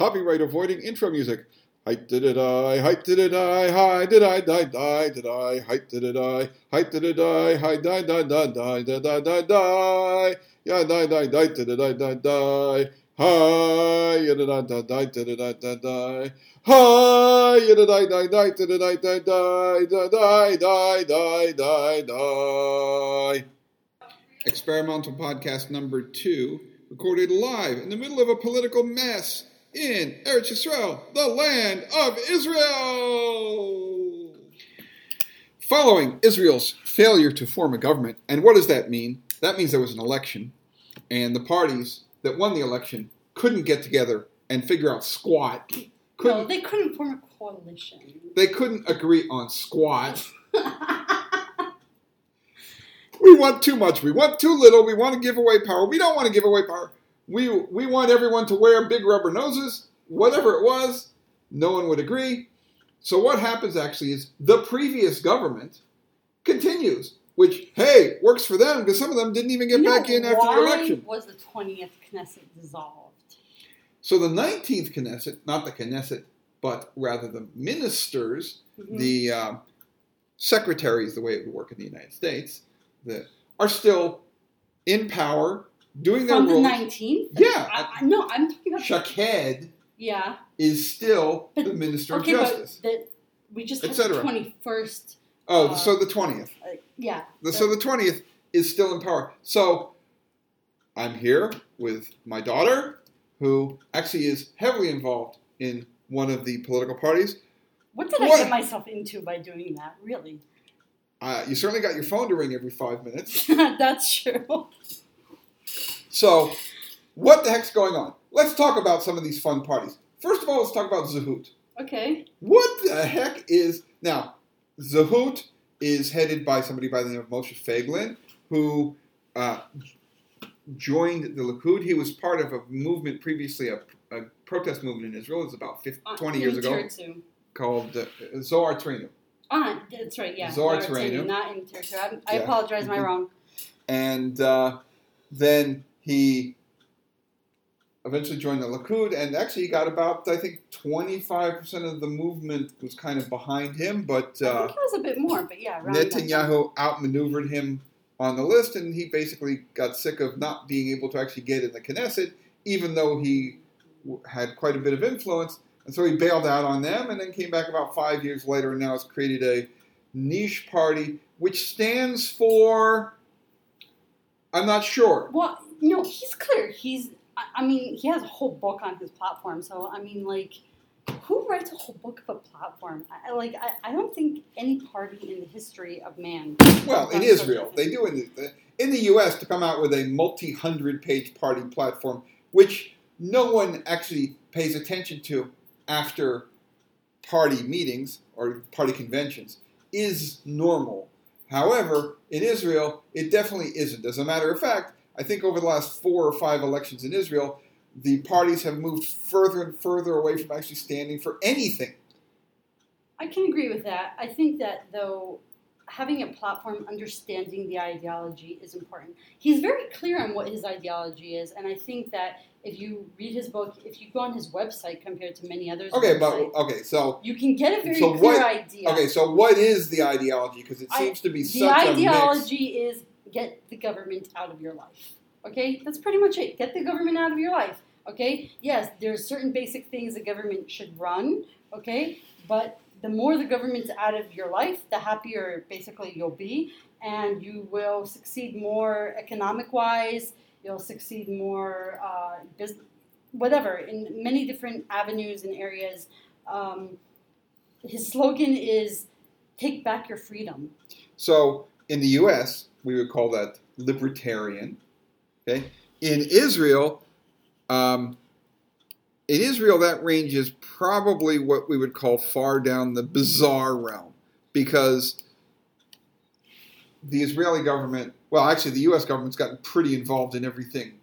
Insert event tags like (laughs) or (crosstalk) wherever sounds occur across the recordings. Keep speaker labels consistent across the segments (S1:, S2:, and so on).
S1: Copyright avoiding intro music. Hi did it I, hi did it I, hi did I die die did I, hi did it I, hi did it I, hi die die die die die die die die, yeah die die die did it I die die. Hi, yada da da da da da da da. Hi, yada da da da da da da da da da da da da da. Experimental podcast number two, recorded live in the middle of a political mess in Eretz Yisrael, the land of Israel. Following Israel's failure to form a government, and what does that mean? That means there was an election, and the parties that won the election couldn't get together and figure out squat. Couldn't,
S2: no, they couldn't form a coalition.
S1: They couldn't agree on squat. (laughs) we want too much. We want too little. We want to give away power. We don't want to give away power. We we want everyone to wear big rubber noses. Whatever it was, no one would agree. So what happens actually is the previous government continues, which hey works for them because some of them didn't even get
S2: You know,
S1: back in after the election.
S2: was the 20th Knesset dissolved?
S1: So the 19th Knesset, not the Knesset, but rather the ministers,
S2: Mhm.
S1: the uh, secretaries, the way it would work in the United States, the, are still in power, doing their
S2: From the. 19th?
S1: Yeah.
S2: I, I, no, I'm talking about.
S1: Shaked
S2: yeah.
S1: is still
S2: But-
S1: the minister
S2: Okay,
S1: of justice.
S2: but the, we just had the 21st.
S1: oh,
S2: uh,
S1: so the 20th.
S2: Uh, yeah.
S1: The, so the 20th is still in power. So I'm here with my daughter, who actually is heavily involved in one of the political parties.
S2: What did I get myself into by doing that? Really?
S1: Uh, you certainly got your phone to ring every five minutes. (laughs)
S2: That's true.
S1: So, what the heck's going on? Let's talk about some of these fun parties. First of all, let's talk about Zehut.
S2: Okay.
S1: What the heck is now? Zehut is headed by somebody by the name of Moshe Feiglin, who uh, joined the Likud. He was part of a movement previously, a, a protest movement in Israel. It was about 50,
S2: Uh,
S1: 20 years ago, called uh, Zo Artzeinu.
S2: Ah, that's right. Yeah.
S1: Zohar. Tzreinu,
S2: Not Intertu. I'm- I
S1: Yeah.
S2: apologize. My
S1: Mhm.
S2: wrong.
S1: And uh, then he eventually joined the Likud, and actually he got about, I think, 25% of the movement was kind of behind him, but
S2: I
S1: uh,
S2: think it was a bit more, but yeah. around that time.
S1: Netanyahu outmaneuvered him on the list, and he basically got sick of not being able to actually get in the Knesset, even though he w- had quite a bit of influence. And so he bailed out on them, and then came back about five years later, and now has created a niche party, which stands for. I'm not sure.
S2: Well, no, he's clear. He's. I- mean, he has a whole book on his platform. So I mean, like, who writes a whole book of a platform? I, like, I, I don't think any party in the history of man.
S1: Well, in Israel, they do in the in the U.S. to come out with a multi-hundred-page party platform, which no one actually pays attention to after party meetings or party conventions, is normal. However, in Israel, it definitely isn't. As a matter of fact, I think over the last four or five elections in Israel, the parties have moved further and further away from actually standing for anything.
S2: I can agree with that. I think that though having a platform, understanding the ideology is important. He's very clear on what his ideology is, and I think that if you read his book, if you go on his website compared to many others,
S1: Okay, but okay, so
S2: you can get a very
S1: So
S2: clear
S1: what-
S2: idea.
S1: okay, so what is the ideology? Because it
S2: I-
S1: seems to be
S2: the
S1: such a mix.
S2: ideology is get the government out of your life. Okay, that's pretty much it. Get the government out of your life. Okay, yes, there's certain basic things the government should run. Okay, but the more the government's out of your life, the happier basically you'll be, and you will succeed more economic wise. You'll succeed more, uh, business, whatever, in many different avenues and areas. Um, his slogan is "Take back your freedom."
S1: So in the U.S., we would call that libertarian. Okay. In Israel, um, in Israel, that range is probably what we would call far down the bizarre realm, because the Israeli government, well, actually, the U.S. government's gotten pretty involved in everything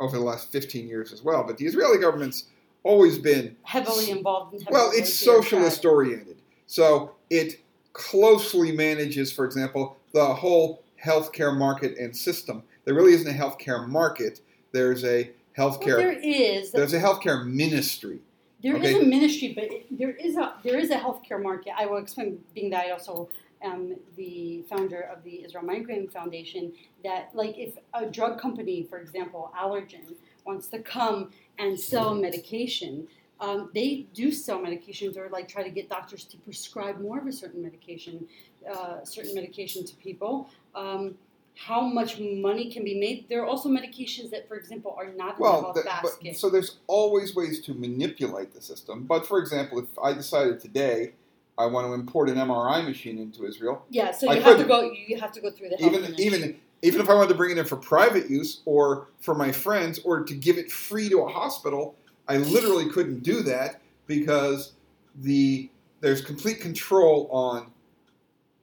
S1: over the last 15 years as well. But the Israeli government's always been
S2: heavily involved in
S1: well, it's socialist oriented. So it closely manages, for example, the whole healthcare market and system. There really isn't a healthcare market. There's a
S2: Well,
S1: healthcare.
S2: there is.
S1: there's a healthcare ministry.
S2: There is
S1: Okay.
S2: a ministry, but it, there is a there is a healthcare market. I will explain, being that I also am the founder of the Israel Migraine Foundation. That like if a drug company, for example, Allergan, wants to come and sell medication, um, they do sell medications or like try to get doctors to prescribe more of a certain medication, uh, certain medication to people. Um, how much money can be made? There are also medications that, for example, are not in the
S1: Well,
S2: health basket.
S1: but, so there's always ways to manipulate the system. But for example, if I decided today I want to import an MRI machine into Israel,
S2: Yeah, so
S1: I
S2: you have to
S1: couldn't.
S2: go. You have to go through the health
S1: even
S2: ministry.
S1: even even if I wanted to bring it in for private use or for my friends or to give it free to a hospital, I literally couldn't do that because the there's complete control on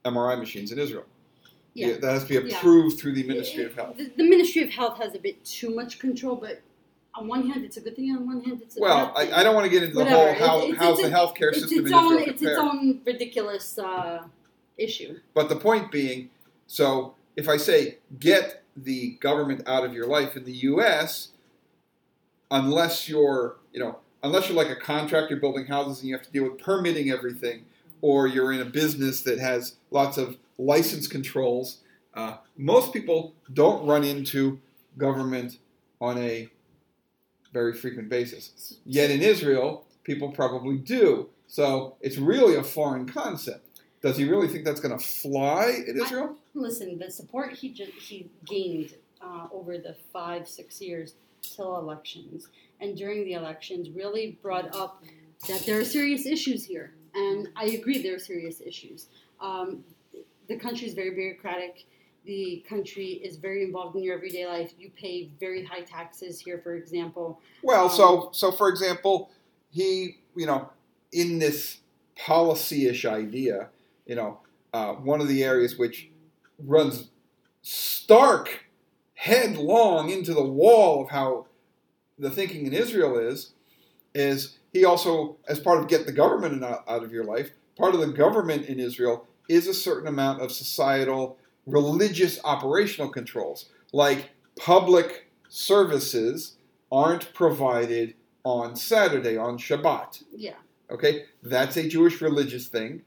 S1: MRI machines in Israel.
S2: Yeah.
S1: that has to be
S2: Yeah.
S1: approved through the Ministry of Health.
S2: The, the Ministry of Health has a bit too much control, but on one hand, it's a good thing. On one hand, it's a
S1: Well,
S2: bad thing.
S1: I, I don't want to get into the whole how,
S2: It- it's-
S1: how's
S2: it's
S1: the healthcare
S2: It's
S1: system
S2: its
S1: in
S2: own. It's its own ridiculous uh, issue.
S1: But the point being, so if I say get the government out of your life in the U.S., unless you're, you know, unless you're like a contractor building houses and you have to deal with permitting everything, or you're in a business that has lots of license controls, uh, most people don't run into government on a very frequent basis. Yet in Israel, people probably do. So it's really a foreign concept. Does he really think that's going to fly in Israel?
S2: Listen, the support he just, he gained uh, over the five six years till elections, and during the elections, really brought up that there are serious issues here, and I agree there are serious issues. Um, the country is very bureaucratic. The country is very involved in your everyday life. You pay very high taxes here, for example.
S1: Well,
S2: Um,
S1: so so for example, he you know in this policy-ish idea, you know, uh, one of the areas which runs stark headlong into the wall of how the thinking in Israel is, is he also, as part of get the government out, of your life, part of the government in Israel is a certain amount of societal, religious operational controls, like public services aren't provided on Saturday, on Shabbat.
S2: Yeah.
S1: Okay, that's a Jewish religious thing,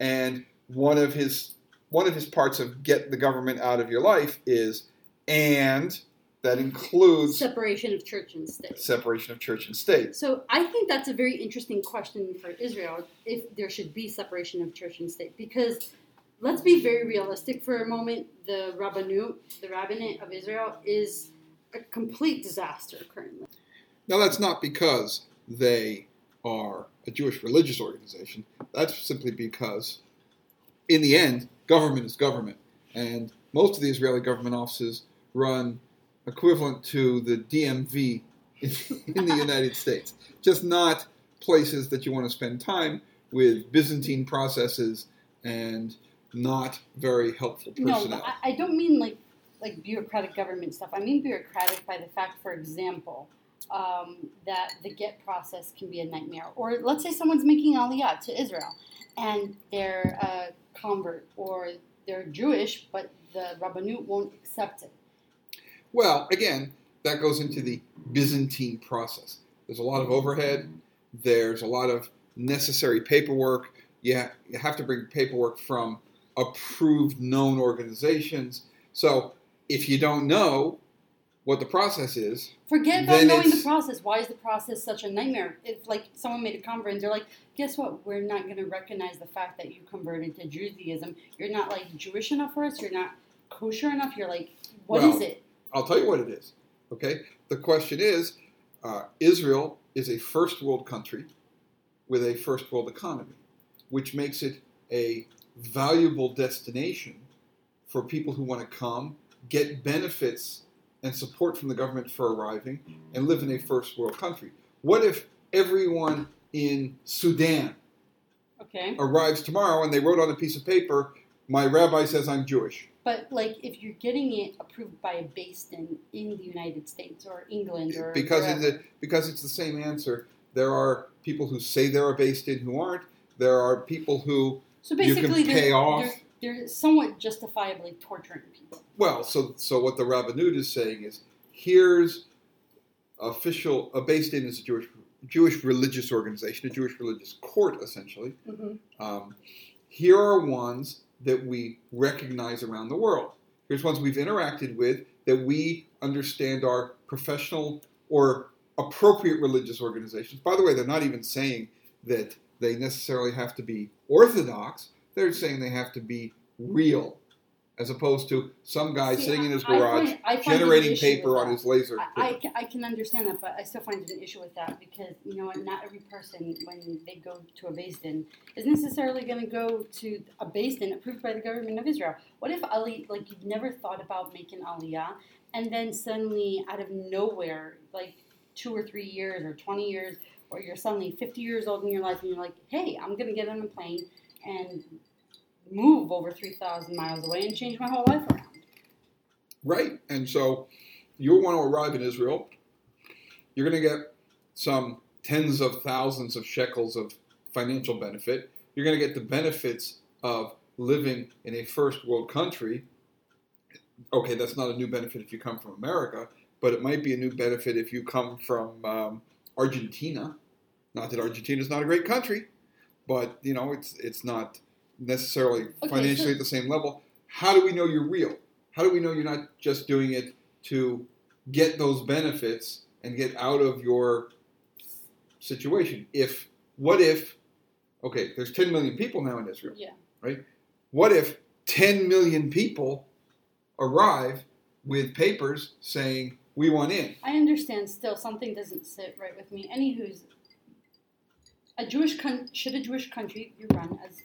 S1: and one of his one of his parts of get the government out of your life is, and that includes
S2: Separation of church and state.
S1: separation of church and state.
S2: So I think that's a very interesting question for Israel if there should be separation of church and state because let's be very realistic for a moment. The Rabbanut, the rabbinate of Israel, is a complete disaster currently.
S3: Now, that's not because they are a Jewish religious organization. That's simply because, in the end, government is government. And most of the Israeli government offices run equivalent to the DMV in, in the United States. Just not places that you want to spend time with Byzantine processes and not very helpful
S2: No,
S3: personnel.
S2: but I, I don't mean like like bureaucratic government stuff. I mean bureaucratic by the fact, for example, um, that the get process can be a nightmare. Or let's say someone's making aliyah to Israel, and they're a convert, or they're Jewish, but the Rabbanut won't accept it.
S3: Well, again, that goes into the Byzantine process. There's a lot of overhead. There's a lot of necessary paperwork. You, ha- you have to bring paperwork from approved, known organizations. So if you don't know what the process is,
S2: Forget about knowing the process. Why is the process such a nightmare? If like someone made a convert and they're like, guess what? We're not going to recognize the fact that you converted to Judaism. You're not like Jewish enough for us. You're not kosher enough. You're like, what is
S3: Well,
S2: it?
S3: I'll tell you what it is. Okay? The question is uh, Israel is a first world country with a first world economy, which makes it a valuable destination for people who want to come, get benefits and support from the government for arriving, and live in a first world country. What if everyone in Sudan
S2: Okay.
S3: arrives tomorrow and they wrote on a piece of paper, My rabbi says I'm Jewish?
S2: But like, if you're getting it approved by a Beis Din in the United States or England or
S3: because it's a, because it's the same answer. There are people who say they're a Beis Din who aren't. There are people who
S2: so
S3: you can
S2: basically
S3: pay
S2: they're,
S3: off.
S2: They're, they're somewhat justifiably torturing people.
S3: well, so so what the Rabbanut is saying is here's
S1: official, a Beis Din is a Jewish Jewish religious organization, a Jewish religious court, essentially.
S2: Mhm.
S1: Um, here are ones that we recognize around the world. Here's ones we've interacted with that we understand are professional or appropriate religious organizations. By the way, they're not even saying that they necessarily have to be orthodox. They're saying they have to be real, as opposed to some guy
S2: See,
S1: sitting in his garage
S2: find- find
S1: generating paper on his laser.
S2: I, I, I can understand that, but I still find it an issue with that because you know? Not every person, when they go to a Beis Din, is necessarily going to go to a Beis Din approved by the government of Israel. What if Ali, like you've never thought about making Aliyah, and then suddenly out of nowhere, like two or three years or twenty years, or you're suddenly fifty years old in your life, and you're like, hey, I'm going to get on a plane and move over three thousand miles away and change my whole life around.
S1: Right. And so you'll want to arrive in Israel. You're going to get some tens of thousands of shekels of financial benefit. You're going to get the benefits of living in a first world country. Okay, that's not a new benefit if you come from America, but it might be a new benefit if you come from um, Argentina. Not that Argentina is not a great country, but you know it's it's not necessarily
S2: Okay,
S1: financially
S2: so-
S1: at the same level. How do we know you're real? How do we know you're not just doing it to get those benefits and get out of your situation? If what if okay, there's 10 million people now in Israel.
S2: Yeah.
S1: Right? What if 10 million people arrive with papers saying we want in?
S2: I understand still something doesn't sit right with me. Anywho's a Jewish con- should a Jewish country be run as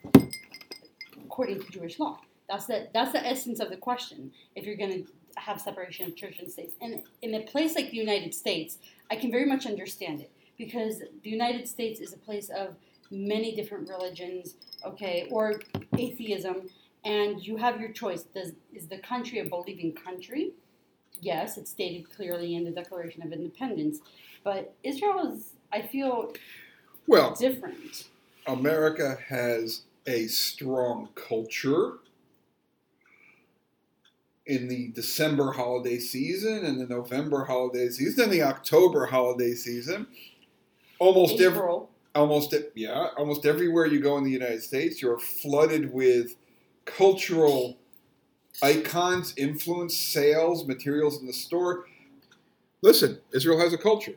S2: according to Jewish law? That's the that's the essence of the question. If you're going to have separation of church and state, and in a place like the United States, I can very much understand it because the United States is a place of many different religions, okay, or atheism, and you have your choice. Does is the country a believing country? Yes, it's stated clearly in the Declaration of Independence, but Israel is, I feel,
S1: Well,
S2: different.
S1: America has a strong culture in the December holiday season and the November holiday season and the October holiday season. Almost every almost yeah, almost everywhere you go in the United States, you're flooded with cultural icons, influence, sales, materials in the store. Listen, Israel has a culture.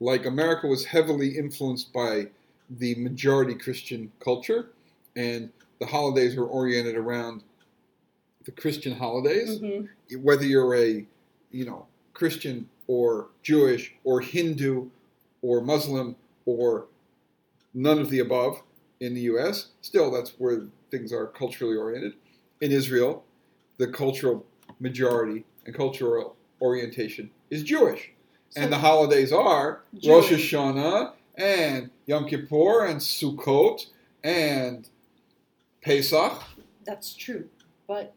S1: Like America was heavily influenced by the majority Christian culture, and the holidays were oriented around the Christian holidays
S2: Mhm.
S1: whether you're a you know Christian or Jewish or Hindu or Muslim or none of the above in the U.S. Still, that's where things are culturally oriented. In Israel, the cultural majority and cultural orientation is Jewish,
S2: So-
S1: and the holidays are Rosh
S2: Jewish.
S1: Hashanah and Yom Kippur and Sukkot and Pesach.
S2: that's true. But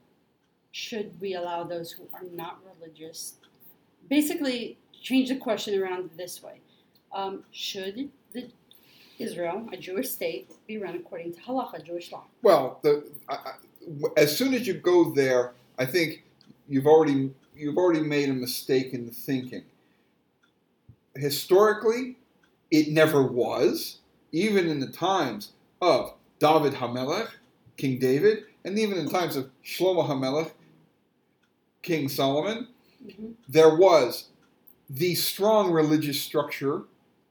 S2: should we allow those who are not religious? Basically, change the question around this way: um, Should the Israel, a Jewish state, be run according to halacha, Jewish law?
S1: Well, the, I, I, as soon as you go there, I think you've already you've already made a mistake in the thinking. Historically, it never was, even in the times of David Hamelech, King David, and even in times of Shlomo Hamelech, King Solomon.
S2: Mhm.
S1: There was the strong religious structure,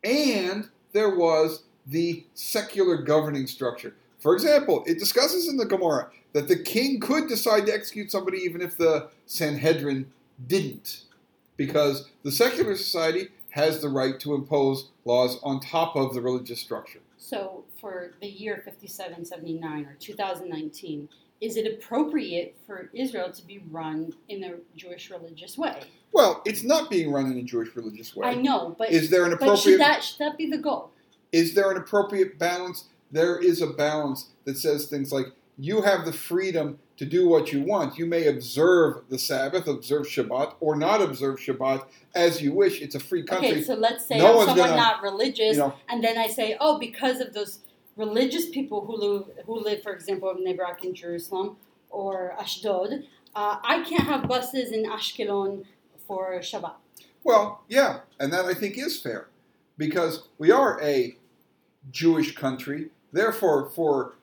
S1: and there was the secular governing structure. For example, it discusses in the Gemara that the king could decide to execute somebody even if the Sanhedrin didn't, because the secular society has the right to impose laws on top of the religious structure.
S2: So, for the year 5779 or 2019, is it appropriate for Israel to be run in a Jewish religious way?
S1: Well, it's not being run in a Jewish religious way.
S2: I know, but,
S1: Is there an appropriate
S2: should that, should that be the goal?
S1: is there an appropriate balance? There is a balance that says things like you have the freedom to do what you want. You may observe the Sabbath, observe Shabbat, or not observe Shabbat as you wish. It's a free country.
S2: Okay, so let's say
S1: No
S2: I'm someone
S1: gonna,
S2: not religious,
S1: you know-
S2: and then I say, oh, because of those religious people who live, who live, for example, in Bnei Brak in Jerusalem or Ashdod, uh, I can't have buses in Ashkelon for Shabbat.
S1: Well, yeah, and that I think is fair because we are a Jewish country. Therefore, for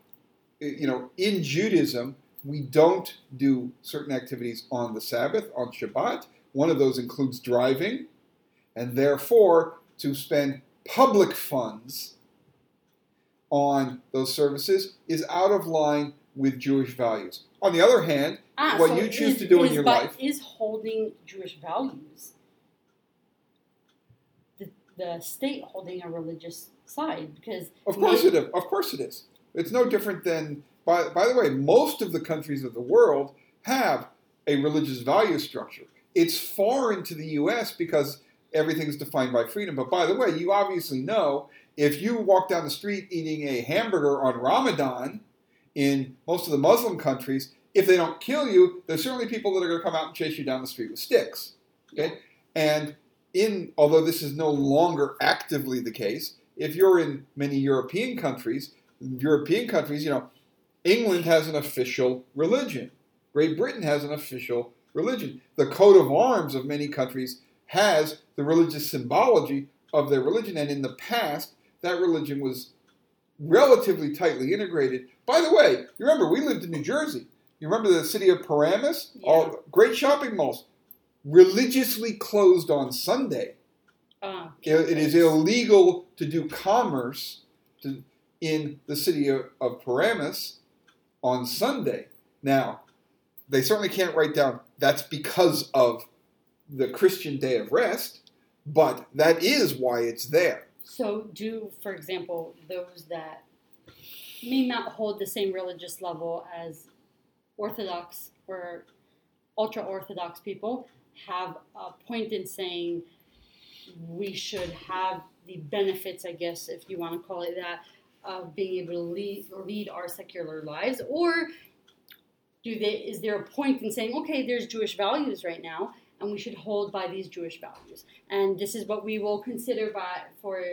S1: you know, in Judaism, we don't do certain activities on the Sabbath, on Shabbat. One of those includes driving, and therefore, to spend public funds on those services is out of line with Jewish values. On the other hand,
S2: Ah,
S1: what
S2: so
S1: you choose
S2: is-
S1: to do in your life-
S2: is holding Jewish values. The, the state holding a religious side because
S1: Of course it is. Of course it is. It's no different than. By, by the way, most of the countries of the world have a religious value structure. It's foreign to the U.S. because everything's defined by freedom. But by the way, you obviously know if you walk down the street eating a hamburger on Ramadan in most of the Muslim countries, if they don't kill you, there's certainly people that are going to come out and chase you down the street with sticks. Okay, and in although this is no longer actively the case, if you're in many European countries, European countries, you know, England has an official religion. Great Britain has an official religion. The coat of arms of many countries has the religious symbology of their religion, and in the past, that religion was relatively tightly integrated. By the way, you remember we lived in New Jersey. You remember the city of Paramus?
S2: Yeah.
S1: All great shopping malls, religiously closed on Sunday.
S2: uh,
S1: It- it is illegal to do commerce to, in the city of, of Paramus on Sunday. Now, they certainly can't write down that's because of the Christian day of rest, but that is why it's there.
S2: So, do, for example, those that may not hold the same religious level as Orthodox or ultra Orthodox people have a point in saying we should have the benefits, I guess, if you want to call it that, of being able to lead, lead our secular lives? Or do they, is there a point in saying, okay, there's Jewish values right now, and we should hold by these Jewish values? and this is what we will consider by for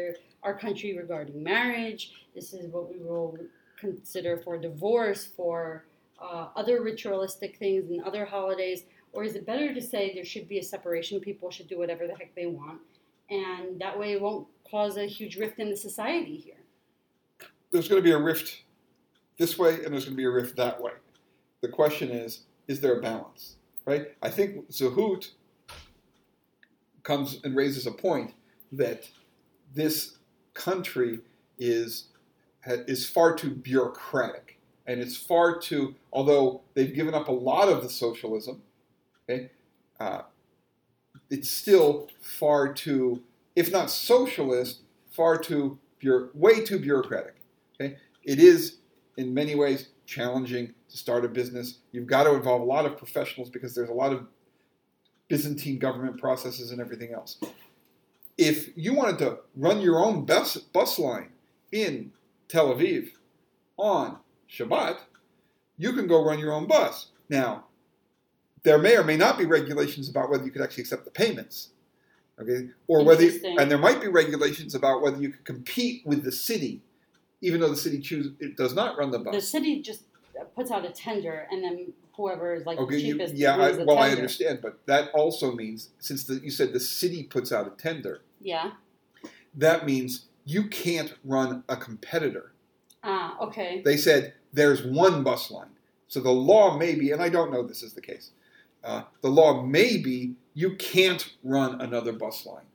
S2: our country regarding marriage. This is what we will consider for divorce, for uh, other ritualistic things and other holidays. Or is it better to say there should be a separation? People should do whatever the heck they want, and that way it won't cause a huge rift in the society here.
S1: There's going to be a rift this way, and there's going to be a rift that way. The question is, is there a balance? Right? I think Zehut comes and raises a point that this country is is far too bureaucratic, and it's far too. Although they've given up a lot of the socialism, okay, uh, it's still far too, if not socialist, far too way too bureaucratic. Okay, it is in many ways challenging to start a business. You've got to involve a lot of professionals because there's a lot of Byzantine government processes and everything else. If you wanted to run your own bus, bus line in Tel Aviv on Shabbat, you can go run your own bus. Now, there may or may not be regulations about whether you could actually accept the payments. Okay, or whether and there might be regulations about whether you could compete with the city, even though the city choose it does not run the bus.
S2: The city just puts out a tender, and then whoever is like
S1: Okay,
S2: the
S1: you,
S2: cheapest
S1: yeah, I, well, I understand, but that also means since the, you said the city puts out a tender,
S2: Yeah.
S1: that means you can't run a competitor.
S2: Ah. Okay.
S1: They said there's one bus line, so the law may be, and I don't know this is the case. Uh, the law may be you can't run another bus line,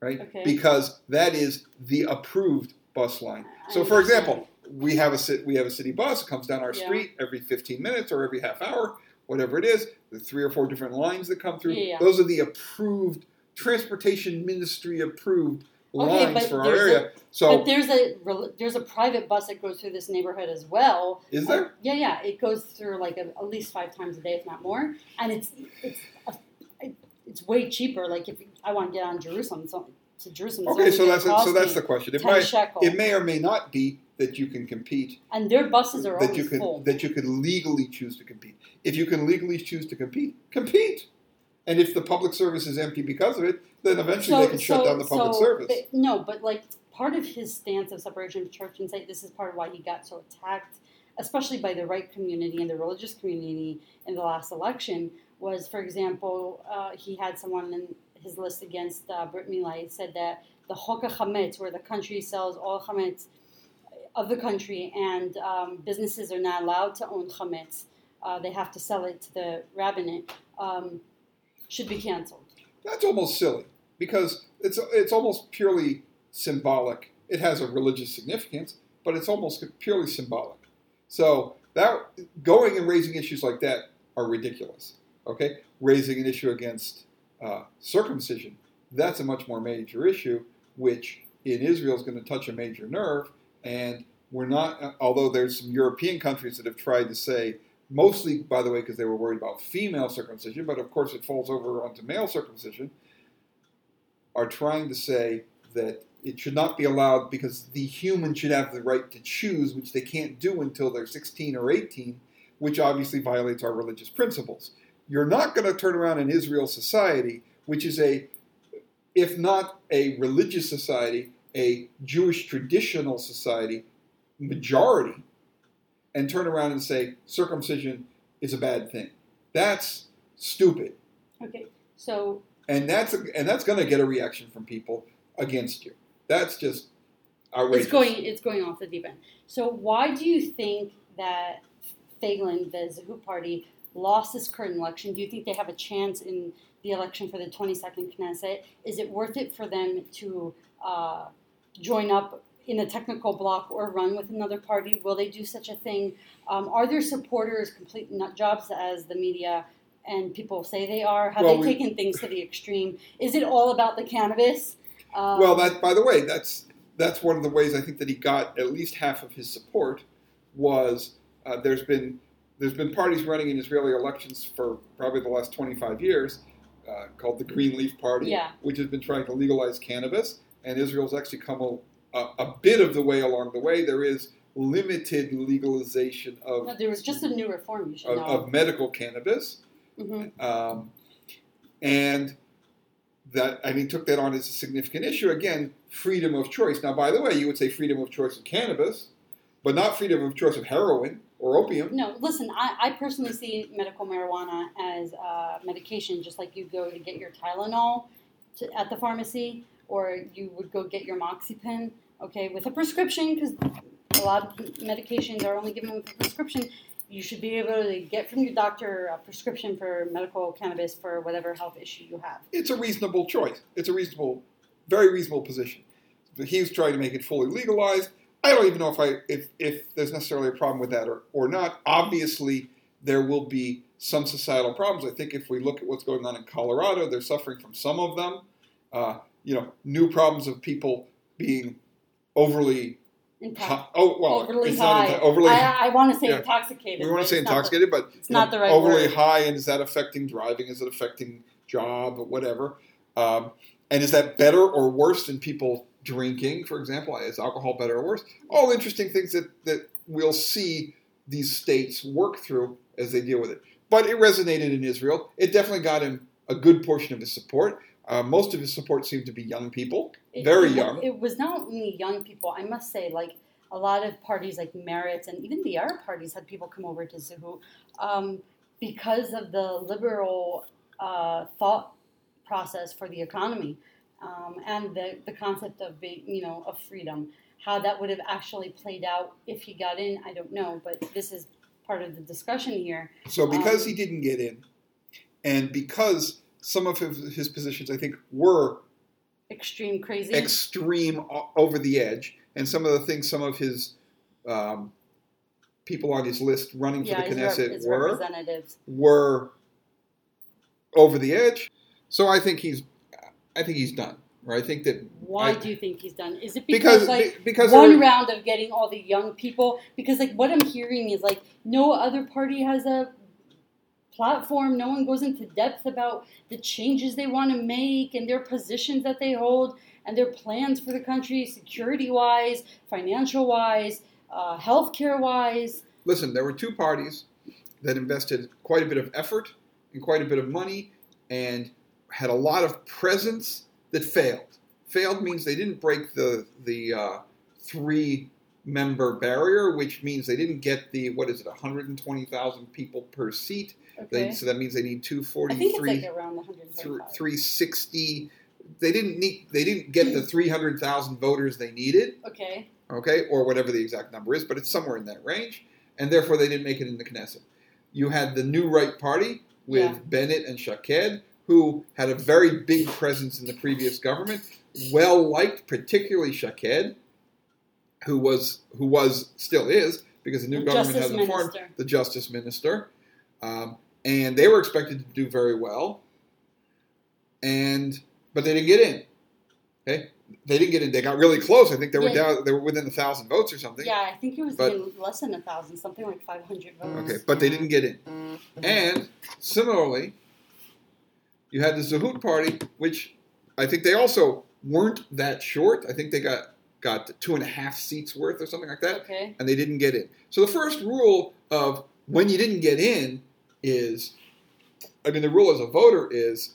S1: right?
S2: Okay.
S1: Because that is the approved bus line. So, for example, we have a we have a city bus it comes down our
S2: Yeah.
S1: street every 15 minutes or every half hour, whatever it is. The three or four different lines that come through.
S2: Yeah.
S1: Those are the approved transportation ministry approved
S2: Okay,
S1: lines for our
S2: there's a-
S1: area. so,
S2: but there's a there's a private bus that goes through this neighborhood as well.
S1: is there?
S2: Uh, yeah, yeah. It goes through like a, at least five times a day, if not more. And it's it's a, it's way cheaper. Like if I want to get on Jerusalem, so, to Jerusalem.
S1: Okay, so that's so that's the question. It might it may or may not be that you can compete
S2: and their buses are
S1: that
S2: always
S1: you could
S2: full.
S1: that you could legally choose to compete. If you can legally choose to compete, compete. And if the public service is empty because of it, then eventually they can shut down the public
S2: so-
S1: service.
S2: but- no, but like part of his stance of separation of church and state, this is part of why he got so attacked, especially by the right community and the religious community in the last election. Was, for example, uh, he had someone in his list against uh, Brit Mila. He said that the Hoka where the country sells all chametz of the country, and um, businesses are not allowed to own chametz. Uh, they have to sell it to the rabbinate. Um, should be canceled.
S1: That's almost silly because it's it's almost purely symbolic. It has a religious significance, but it's almost purely symbolic. So that going and raising issues like that are ridiculous. Okay, raising an issue against uh, circumcision that's a much more major issue, which in Israel is going to touch a major nerve. And we're not, although there's some European countries that have tried to say, mostly, by the way, because they were worried about female circumcision, but of course it falls over onto male circumcision, are trying to say that it should not be allowed because the human should have the right to choose, which they can't do until they're 16 or 18, which obviously violates our religious principles. You're not going to turn around in Israel society, which is a, if not a religious society, a Jewish traditional society, majority, and turn around and say circumcision is a bad thing. That's stupid.
S2: Okay, so
S1: and that's and that's going to get a reaction from people against you. That's just outrageous.
S2: it's going it's going off the deep end. So why do you think that Feiglin, the Zehut party, lost this current election? Do you think they have a chance in the election for the 22nd Knesset? Is it worth it for them to uh, join up in a technical block or run with another party? Will they do such a thing? Um, are their supporters complete nut jobs, as the media and people say they are? Have
S1: Well,
S2: they
S1: we-
S2: taken things to the extreme? Is it all about the cannabis? Um,
S1: Well, that by the way, that's that's one of the ways I think that he got at least half of his support was uh, there's been there's been parties running in Israeli elections for probably the last 25 years uh, called the Green Leaf Party,
S2: Yeah.
S1: which has been trying to legalize cannabis, and Israel's actually come a, a, a bit of the way along the way. There is limited legalization of
S2: no, there was just a new reform. You should
S1: of,
S2: know.
S1: of medical cannabis.
S2: hmm
S1: Um, and that I mean took that on as a significant issue. Again, freedom of choice. Now, by the way, you would say freedom of choice of cannabis, but not freedom of choice of heroin or opium.
S2: No, listen, I, I personally see medical marijuana as uh, medication, just like you go to get your Tylenol to, at the pharmacy, or you would go get your Moxipin, okay, with a prescription, because a lot of medications are only given with a prescription. You should be able to get from your doctor a prescription for medical cannabis for whatever health issue you have.
S1: It's a reasonable choice. It's a reasonable, very reasonable position. He's trying to make it fully legalized. I don't even know if I if, if there's necessarily a problem with that or, or not. Obviously, there will be some societal problems. I think if we look at what's going on in Colorado, they're suffering from some of them. Uh, you know, new problems of people being overly
S2: Intox-
S1: oh well,
S2: overly
S1: it's not
S2: high.
S1: into- overly.
S2: I, I want to say
S1: yeah.
S2: intoxicated.
S1: we want to say
S2: the-
S1: intoxicated, but
S2: it's not
S1: know,
S2: the right
S1: overly
S2: word.
S1: high, and is that affecting driving? Is it affecting job whatever? Um, and is that better or worse than people drinking, for example? Is alcohol better or worse? All interesting things that, that we'll see these states work through as they deal with it. But it resonated in Israel. It definitely got him a good portion of his support. Uh, most of his support seemed to be young people,
S2: It-
S1: very young.
S2: It was not only young people. I must say, like a lot of parties, like Meretz and even the Arab parties, had people come over to Zuhu um, because of the liberal uh, thought process for the economy um, and the the concept of being, you know, of freedom. How that would have actually played out if he got in, I don't know. But this is part of the discussion here.
S1: So because
S2: Um,
S1: he didn't get in, and because some of his, his positions, I think, were
S2: Extreme crazy.
S1: extreme over the edge, and some of the things some of his um, people on his list running
S2: yeah,
S1: for the
S2: rep-
S1: Knesset
S2: his
S1: were
S2: representatives.
S1: were over the edge. So I think he's I think he's done. Or I think that
S2: Why
S1: I-
S2: do you think he's done? Is it because,
S1: because
S2: like
S1: be- because
S2: one round of getting all the young people? Because like what I'm hearing is like no other party has a platform. No one goes into depth about the changes they want to make and their positions that they hold and their plans for the country, security wise, financial wise, uh, healthcare wise.
S1: listen, there were two parties that invested quite a bit of effort and quite a bit of money and had a lot of presence that failed. Failed means they didn't break the the uh, three member barrier, which means they didn't get the what is it, 120,000 people per seat. They,
S2: Okay.
S1: so that means they need
S2: I think it's
S1: 243,
S2: like around
S1: 360. They didn't need. They didn't get the 300,000 voters they needed.
S2: Okay.
S1: okay, or whatever the exact number is, but it's somewhere in that range, and therefore they didn't make it in the Knesset. You had the New Right Party with
S2: Yeah.
S1: Bennett and Shaked, who had a very big presence in the previous government, well liked, particularly Shaked, who was who was still is because the new
S2: The
S1: government hasn't formed the Justice Minister, um, and they were expected to do very well, and but they didn't get in. Okay, they didn't get in. They got really close. I think they were
S2: Yeah.
S1: down. They were within a thousand votes or something.
S2: Yeah, I think it was
S1: But-
S2: less than a thousand, something like 500 votes.
S1: Okay, but they didn't get in. And similarly, you had the Zehut Party, which I think they also weren't that short. I think they got got two and a half seats worth or something like that,
S2: Okay.
S1: and they didn't get in. So the first rule of when you didn't get in is, I mean, the rule as a voter is,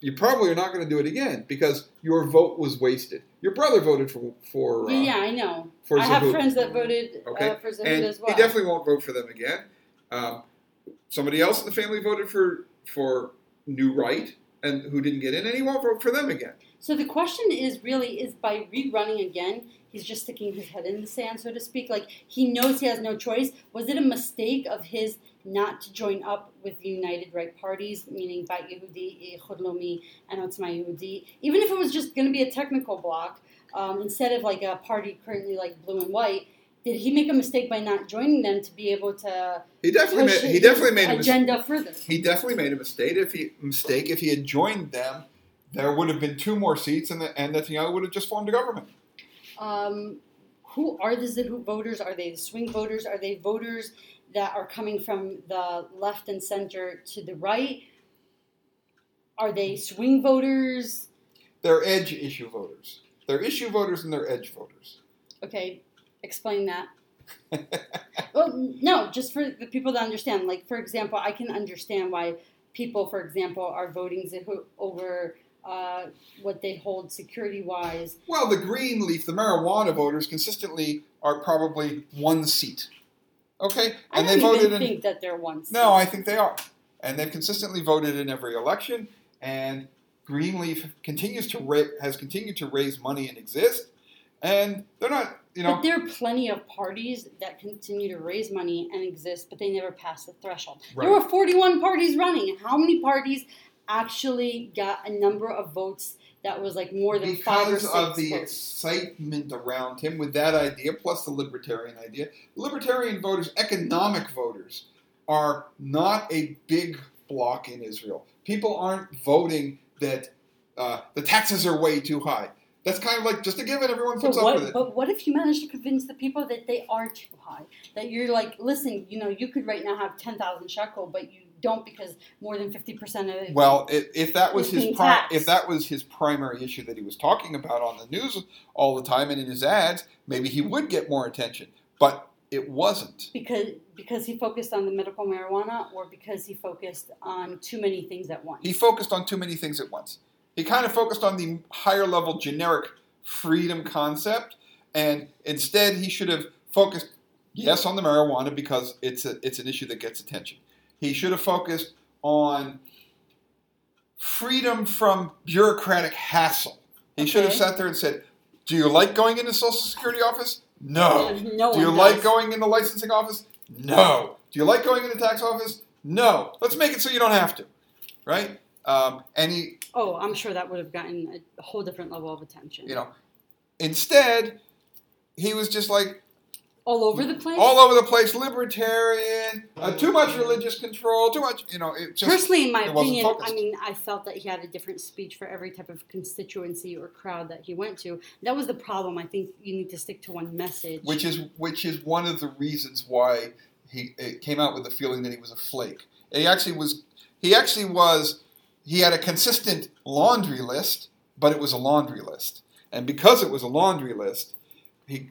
S1: you probably are not going to do it again because your vote was wasted. Your brother voted for for uh,
S2: Yeah, I know.
S1: for
S2: I have friends that voted
S1: Okay,
S2: uh, for Zehut
S1: and
S2: as well.
S1: he definitely won't vote for them again. Um, somebody else in the family voted for for New Right, and who didn't get in, and he won't vote for them again.
S2: So the question is really is by rerunning again, he's just sticking his head in the sand, so to speak. Like he knows he has no choice. Was it a mistake of his not to join up with the United Right parties, meaning Bayit Yehudi, Ichud Leumi, and Otzma Yehudi? Even if it was just going to be a technical block, um, instead of like a party currently like blue and white, did he make a mistake by not joining them to be able to
S1: He definitely
S2: push
S1: made, he definitely made a mistake.
S2: agenda further?
S1: He definitely made a mistake. If he mistake if he had joined them, there would have been two more seats, and the, and Netanyahu would have just formed a government.
S2: Um, who are the Zehut voters? Are they the swing voters? Are they voters that are coming from the left and center to the right? Are they swing voters?
S1: They're edge issue voters. They're issue voters and they're edge voters.
S2: Okay, explain that. (laughs) Well, no, just for the people to understand. Like, for example, I can understand why people, for example, are voting over uh, what they hold security wise.
S1: Well, the Greenleaf, the marijuana voters, consistently are probably one seat. Okay,
S2: I
S1: and
S2: don't
S1: they voted in.
S2: think that they're ones.
S1: No, I think they are. And they've consistently voted in every election. And Greenleaf continues to ra- has continued to raise money and exist. And they're not, you know,
S2: but there are plenty of parties that continue to raise money and exist, but they never pass the threshold.
S1: Right.
S2: There were 41 parties running. How many parties actually got a number of votes that was like more than five or
S1: because
S2: six
S1: of the
S2: votes?
S1: excitement around him with that idea, plus the libertarian idea. Libertarian voters, economic voters, are not a big block in Israel. People aren't voting that uh, the taxes are way too high. That's kind of like just a given. Everyone
S2: So
S1: puts up with it.
S2: but what if you manage to convince the people that they are too high? That you're like, listen, you know, you could right now have 10,000 shekel, but you don't because more than 50% of it.
S1: Well, if, if that was his pri- if that was his primary issue that he was talking about on the news all the time and in his ads, maybe he would get more attention. But it wasn't.
S2: because because he focused on the medical marijuana or because he focused on too many things at once.
S1: He focused on too many things at once. He kind of focused on the higher level generic freedom concept, and instead he should have focused yes on the marijuana because it's a, it's an issue that gets attention. He should have focused on freedom from bureaucratic hassle. He should have sat there and said, "Do you like going into Social Security office? No.
S2: no
S1: Do you like
S2: does.
S1: going in the licensing office? No. Do you like going in the tax office? No. Let's make it so you don't have to, right? Um, and he,
S2: Oh, I'm sure that would have gotten a whole different level of attention.
S1: you know, instead, he was just like
S2: all over the place.
S1: all over the place, libertarian, uh, too much religious control, too much, you know. It just
S2: Personally, in my opinion. I mean, I felt that he had a different speech for every type of constituency or crowd that he went to. That was the problem. I think you need to stick to one message.
S1: which is which is one of the reasons why he it came out with the feeling that he was a flake. He actually was. He actually was. He had a consistent laundry list, but it was a laundry list, and because it was a laundry list, he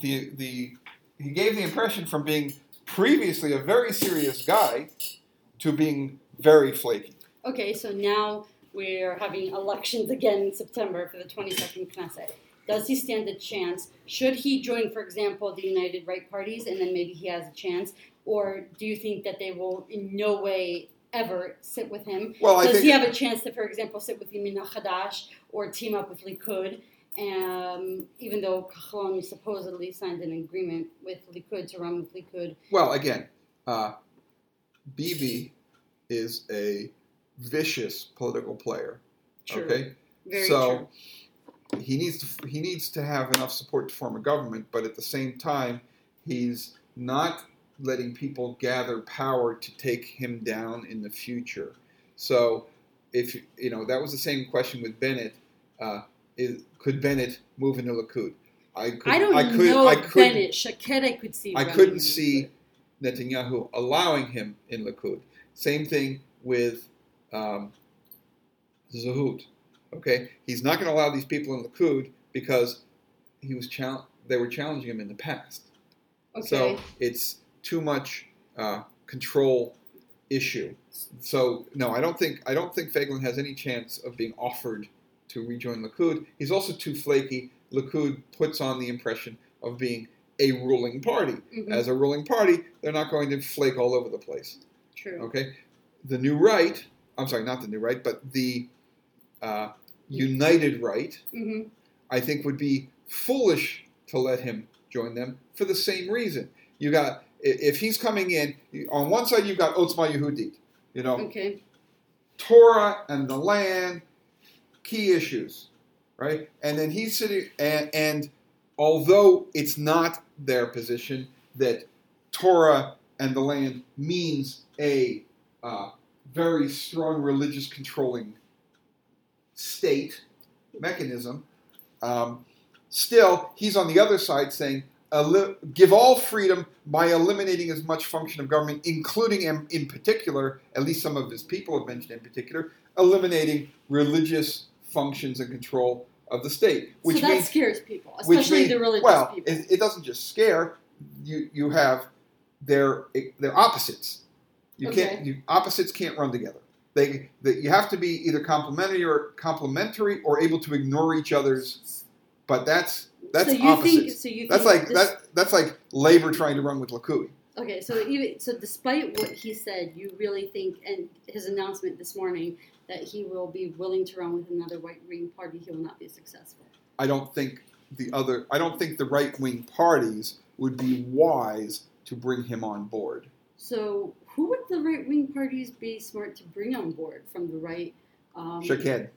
S1: the the he gave the impression from being previously a very serious guy to being very flaky.
S2: Okay, so now we're having elections again in September for the 22nd Knesset. Does he stand a chance? Should he join, for example, the United Right parties, and then maybe he has a chance? Or do you think that they will in no way ever sit with him?
S1: Well, I
S2: Does he have a chance to, for example, sit with Yamina Hadash or team up with Likud? Um, even though Kachlon supposedly signed an agreement with Likud to run with Likud.
S1: Well, again, uh, Bibi is a vicious political player.
S2: True.
S1: Okay,
S2: Very
S1: so
S2: true.
S1: he needs to he needs to have enough support to form a government, but at the same time, he's not letting people gather power to take him down in the future. So, if you know that was the same question with Bennett. Uh, is, could Bennett move into Likud? I could.
S2: I don't
S1: I could,
S2: know
S1: I could,
S2: Bennett. Shaked I could see.
S1: I couldn't see. Netanyahu allowing him in Likud. Same thing with um, Zehut. Okay, he's not going to allow these people in Likud because he was chal- they were challenging him in the past.
S2: Okay.
S1: So it's too much uh, control issue. So no, I don't think I don't think Feiglin has any chance of being offered to rejoin Likud. He's also too flaky. Likud puts on the impression of being a ruling party.
S2: Mhm.
S1: As a ruling party, they're not going to flake all over the place.
S2: True.
S1: Okay, the new right. I'm sorry, not the new right, but the uh, united right.
S2: hmm
S1: I think would be foolish to let him join them for the same reason. You got if he's coming in on one side, you've got Otzma Yehudit, you know,
S2: Okay.
S1: Torah and the land, key issues, right? And then he's sitting, and, and although it's not their position that Torah and the land means a uh, very strong religious controlling state mechanism, um, still he's on the other side saying, "Eli- give all freedom by eliminating as much function of government, including in, in particular, at least some of his people have mentioned in particular, eliminating religious functions and control of the state, which
S2: so that
S1: means
S2: scares people, especially
S1: means-
S2: the religious
S1: well,
S2: people.
S1: It, it doesn't just scare. You you have their their opposites. You can't. You, opposites can't run together. They, they you have to be either complementary or complementary or able to ignore each other's. But that's that's
S2: so you
S1: opposites.
S2: think? So you
S1: that's like
S2: this-
S1: that. That's like labor trying to run with Likud.
S2: Okay, so even so, despite what he said, you really think, and his announcement this morning, that he will be willing to run with another right wing party, he will not be successful.
S1: I don't think the other. I don't think the right wing parties would be wise to bring him on board.
S2: So, who would the right wing parties be smart to bring on board from the right? Um,
S1: Shaked.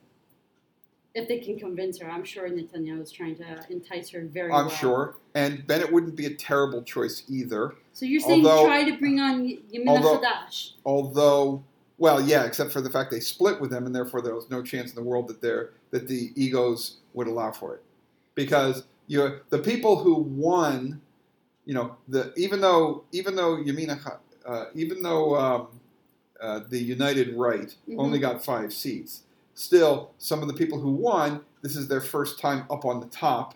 S2: If they can convince her, I'm sure Netanyahu is trying to entice her very
S1: I'm
S2: well.
S1: sure, and Bennett wouldn't be a terrible choice either.
S2: So you're saying
S1: Although-
S2: try to bring on Y- Yamina
S1: although-
S2: Hadash?
S1: although well yeah except for the fact they split with them and therefore there was no chance in the world that they're that the egos would allow for it because you the people who won you know the even though even though Yamina uh, even though um, uh, the United Right
S2: Mhm.
S1: only got five seats still some of the people who won this is their first time up on the top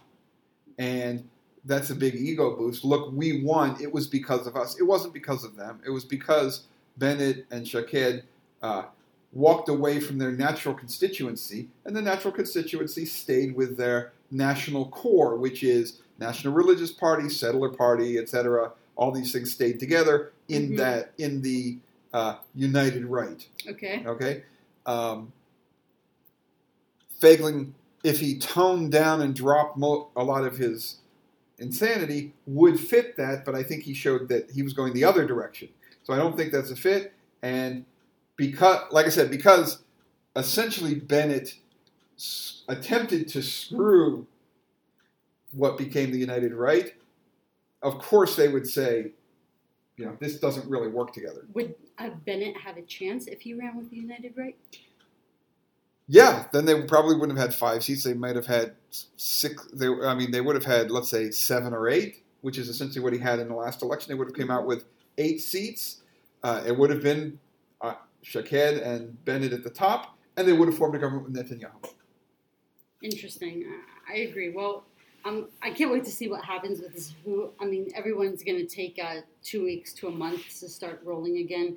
S1: and that's a big ego boost. Look, we won. It was because of us. It wasn't because of them. It was because Bennett and Shaked uh, walked away from their natural constituency, and the natural constituency stayed with their national core, which is National Religious Party, Settler Party, etc. All these things stayed together in
S2: Mhm.
S1: that in the uh, United Right.
S2: Okay.
S1: Okay. Um, Feiglin, if he toned down and dropped mo- a lot of his insanity, would fit that, but I think he showed that he was going the other direction. So I don't think that's a fit. And because, like I said, because essentially Bennett s- attempted to screw what became the United Right, of course they would say, you know, this doesn't really work together.
S2: Would uh, Bennett have a chance if he ran with the United Right?
S1: Yeah, then they probably wouldn't have had five seats. They might have had six. They, I mean, they would have had, let's say, seven or eight, which is essentially what he had in the last election. They would have came out with eight seats. Uh, it would have been uh, Shaked and Bennett at the top, and they would have formed a government with Netanyahu.
S2: Interesting. I- agree. Well, um, I can't wait to see what happens with this. Who? I mean, everyone's going to take uh, two weeks to a month to start rolling again.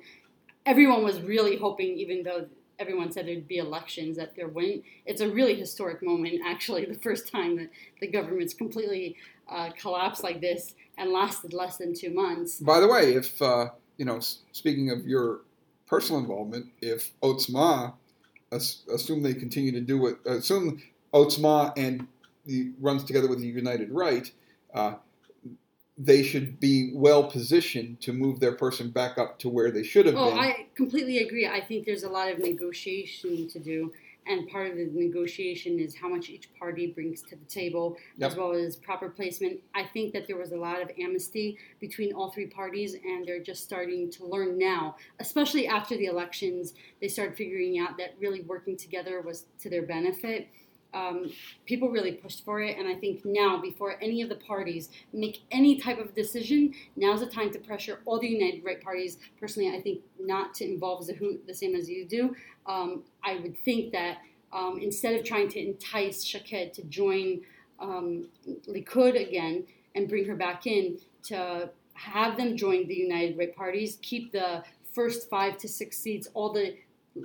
S2: Everyone was really hoping, even though everyone said there'd be elections, that there wouldn't. It's a really historic moment, actually, (laughs) the first time that the government's completely uh, collapsed like this and lasted less than two months.
S1: By the way, if uh, you know, speaking of your personal involvement, if Otzma as, assume they continue to do what assume Otzma and the runs together with the United Right, uh, they should be well positioned to move their person back up to where they should have
S2: Oh,
S1: been.
S2: Oh, I completely agree. I think there's a lot of negotiation to do, and part of the negotiation is how much each party brings to the table,
S1: Yep.
S2: as well as proper placement. I think that there was a lot of amnesty between all three parties, and they're just starting to learn now, especially after the elections. They started figuring out that really working together was to their benefit. Um, people really pushed for it, and I think now, before any of the parties make any type of decision, now's the time to pressure all the United Right parties. Personally, I think not to involve Zehut the same as you do. Um, I would think that um, instead of trying to entice Shaked to join um, Likud again and bring her back in, to have them join the United Right parties, keep the first five to six seats, all the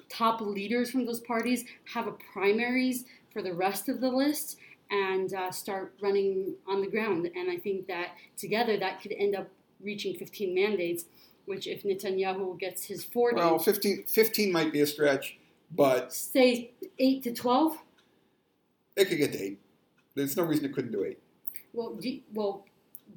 S2: top leaders from those parties have a primaries for the rest of the list and uh, start running on the ground. And I think that together that could end up reaching 15 mandates, which if Netanyahu gets his 40,
S1: well, 15, 15 might be a stretch, but
S2: say 8 to 12.
S1: it could get to eight. There's no reason it couldn't do eight.
S2: Well, do, well,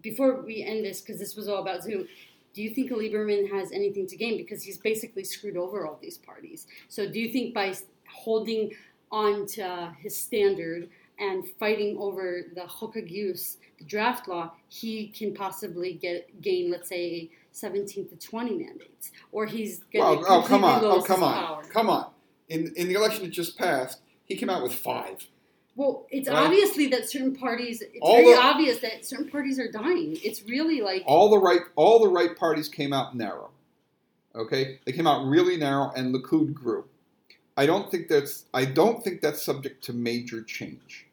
S2: before we end this, because this was all about Zoom, do you think Lieberman has anything to gain? Because he's basically screwed over all these parties. So do you think by holding on to his standard and fighting over the Hokagius, the draft law, he can possibly get gain, let's say, 17 to 20 mandates? Or he's going
S1: Well,
S2: to
S1: oh come on, oh come on,
S2: power?
S1: come on. In in the election that just passed, he came out with five.
S2: Well, it's
S1: Right.
S2: obviously that certain parties, it's
S1: All
S2: very
S1: the-
S2: obvious that certain parties are dying. It's really like,
S1: All the right all the right parties came out narrow. Okay, they came out really narrow, and Likud grew. I don't think that's I don't think that's subject to major change.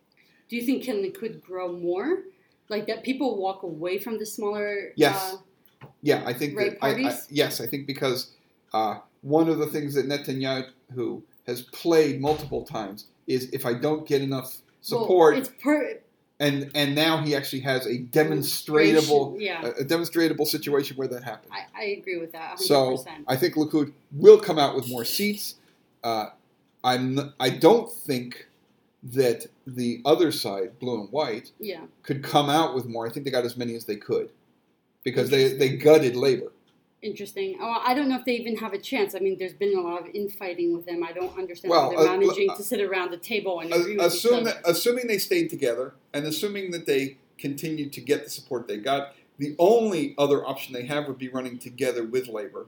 S2: do you think can could grow more? Like that people walk away from the smaller.
S1: Yes.
S2: Uh,
S1: Yeah, I think
S2: Right
S1: that I, I, yes, I think because uh, one of the things that Netanyahu has played multiple times is if I don't get enough support,
S2: Well, it's per,
S1: and and now he actually has a demonstratable
S2: Yeah,
S1: a, demonstratable situation where that happened.
S2: I, I agree with that. 100%.
S1: So I think Likud will come out with more seats. Uh, I'm I don't think that the other side, blue and white,
S2: yeah.
S1: could come out with more. I think they got as many as they could because they, they gutted labor.
S2: Interesting. Oh, I don't know if they even have a chance. I mean, there's been a lot of infighting with them. I don't understand
S1: Well,
S2: how they're
S1: uh,
S2: managing
S1: uh,
S2: to sit around the table and
S1: Uh,
S2: agree with
S1: assume
S2: each other.
S1: that, assuming they stayed together and assuming that they continued to get the support they got, the only other option they have would be running together with labor.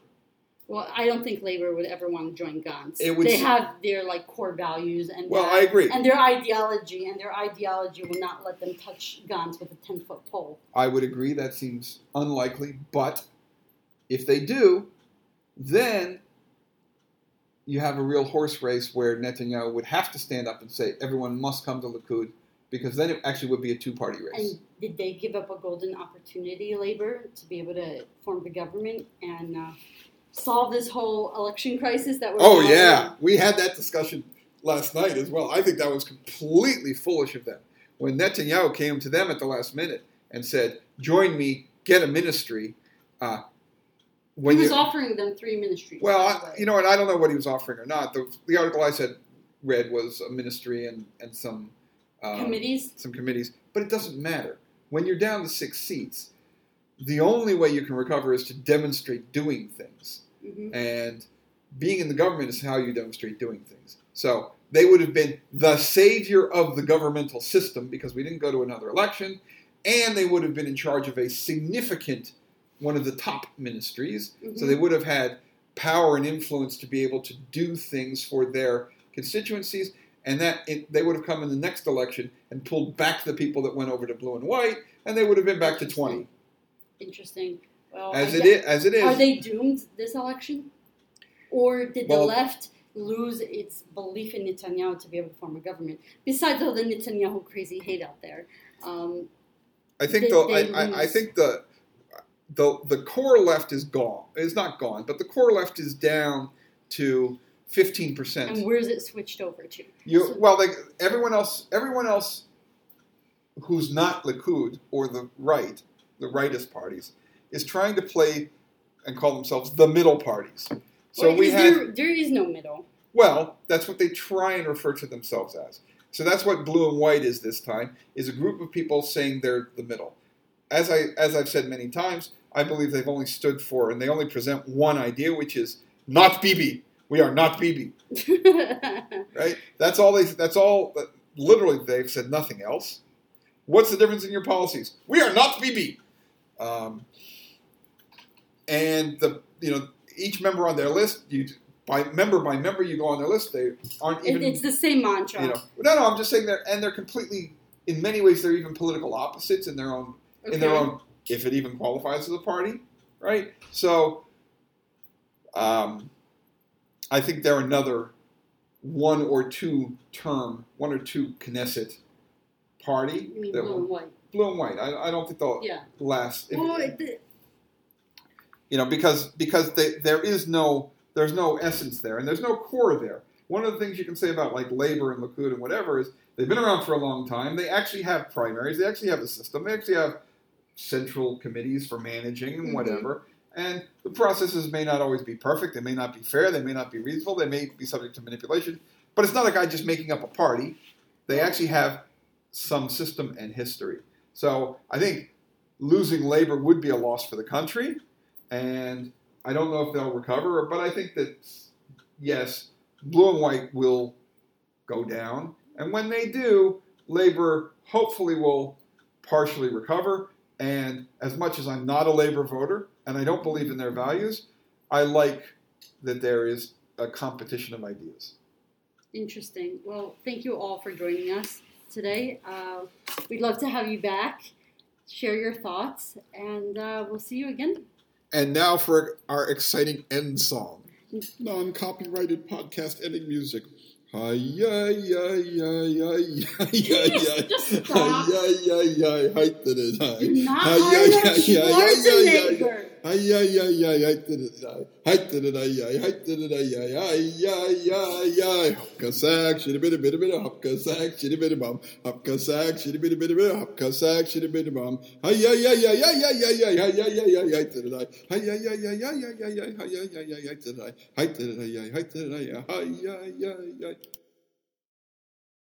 S2: Well, I don't think labor would ever want to join Gantz.
S1: It would
S2: they have their like core values and
S1: Well,
S2: their-
S1: I agree.
S2: and their ideology, and their ideology will not let them touch Gantz with a ten foot pole.
S1: I would agree that seems unlikely, but if they do, then you have a real horse race where Netanyahu would have to stand up and say everyone must come to Likud because then it actually would be a two-party race.
S2: And did they give up a golden opportunity, labor, to be able to form the government and uh, solve this whole election crisis that we're
S1: Oh
S2: now
S1: yeah, we had that discussion last night as well. I think that was completely foolish of them when Netanyahu came to them at the last minute and said, "Join me, get a ministry." Uh, when
S2: He was
S1: you,
S2: offering them three ministries.
S1: well, I, you know what? I don't know what he was offering or not. The, the article I said read was a ministry and and some um,
S2: committees.
S1: some committees, but it doesn't matter. When you're down to six seats, the only way you can recover is to demonstrate doing things
S2: hmm
S1: and being in the government is how you demonstrate doing things. So they would have been the savior of the governmental system because we didn't go to another election, and they would have been in charge of a significant one of the top ministries. So
S2: Mhm.
S1: they would have had power and influence to be able to do things for their constituencies. And that it, they would have come in the next election and pulled back the people that went over to blue and white, and they would have been back to twenty.
S2: Interesting. Well,
S1: As
S2: I
S1: it
S2: guess-
S1: is, as it is.
S2: Are they doomed this election? Or did the left lose its belief in Netanyahu to be able to form a government? Besides all the Netanyahu crazy hate out there. Um,
S1: I think
S2: they-
S1: the
S2: they
S1: I, I, I think the the the core left is gone. It's not gone, but the core left is down to fifteen percent.
S2: And where's it switched over to?
S1: You well, like everyone else, everyone else who's not Likud or the right, the rightist parties, is trying to play and call themselves the middle parties. So
S2: Well,
S1: we had
S2: there, there is no middle.
S1: well, that's what they try and refer to themselves as. So that's what blue and white is this time, is a group of people saying they're the middle. As I as I've said many times, I believe they've only stood for and they only present one idea, which is not BB. We are not BB. (laughs) Right? That's all they that's all literally they've said nothing else. What's the difference in your policies? We are not BB. Um, and the you know each member on their list, you by member by member, you go on their list. They aren't even
S2: it's the same mantra.
S1: you know. No, no, I'm just saying they're and they're completely in many ways they're even political opposites in their own in their own if it even qualifies as a party, right? So, um, I think they're another one or two term, one or two Knesset party
S2: You mean blue and white?
S1: blue and white. I, I don't think they'll
S2: Yeah.
S1: last.
S2: Well, it,
S1: you know, because because they, there is no there's no essence there, and there's no core there. One of the things you can say about like labor and Likud and whatever is they've been around for a long time. They actually have primaries. They actually have a system. They actually have central committees for managing and
S2: Mhm.
S1: whatever. And the processes may not always be perfect. They may not be fair. They may not be reasonable. They may be subject to manipulation. But it's not a guy just making up a party. They actually have some system and history. So I think losing labor would be a loss for the country and I don't know if they'll recover, but I think that yes, blue and white will go down, and when they do, labor hopefully will partially recover. And as much as I'm not a labor voter and I don't believe in their values, I like that there is a competition of ideas.
S2: Interesting. Well, thank you all for joining us today. Uh, we'd love to have you back, share your thoughts, and uh, we'll see you again.
S3: And now for our exciting end song. Non-copyrighted podcast ending music. Hi ya ya ya ya ya ya ya.
S2: Just stop.
S3: Hi ya ya ya. Hi da da da.
S2: You're not
S3: Hi ya
S2: Arnold
S3: ya ya ya ya ya.
S2: Schwarzenegger.
S3: Hi ya ya ya ya da da da. Hi da da da ya. Hi da da da ya ya ya ya ya. Hopka sack, shitty bitty bitty bitty. Hopka sack, shitty bitty bum. Hopka sack, shitty bitty bitty bitty. Hopka sack, shitty bitty bum. Hi ya ya ya ya ya ya ya ya ya ya ya ya da da da. Hi ya ya ya ya ya ya ya. Ya ya ya ya da da da. Hi da da da ya. Hi da da da ya. Hi ya ya ya.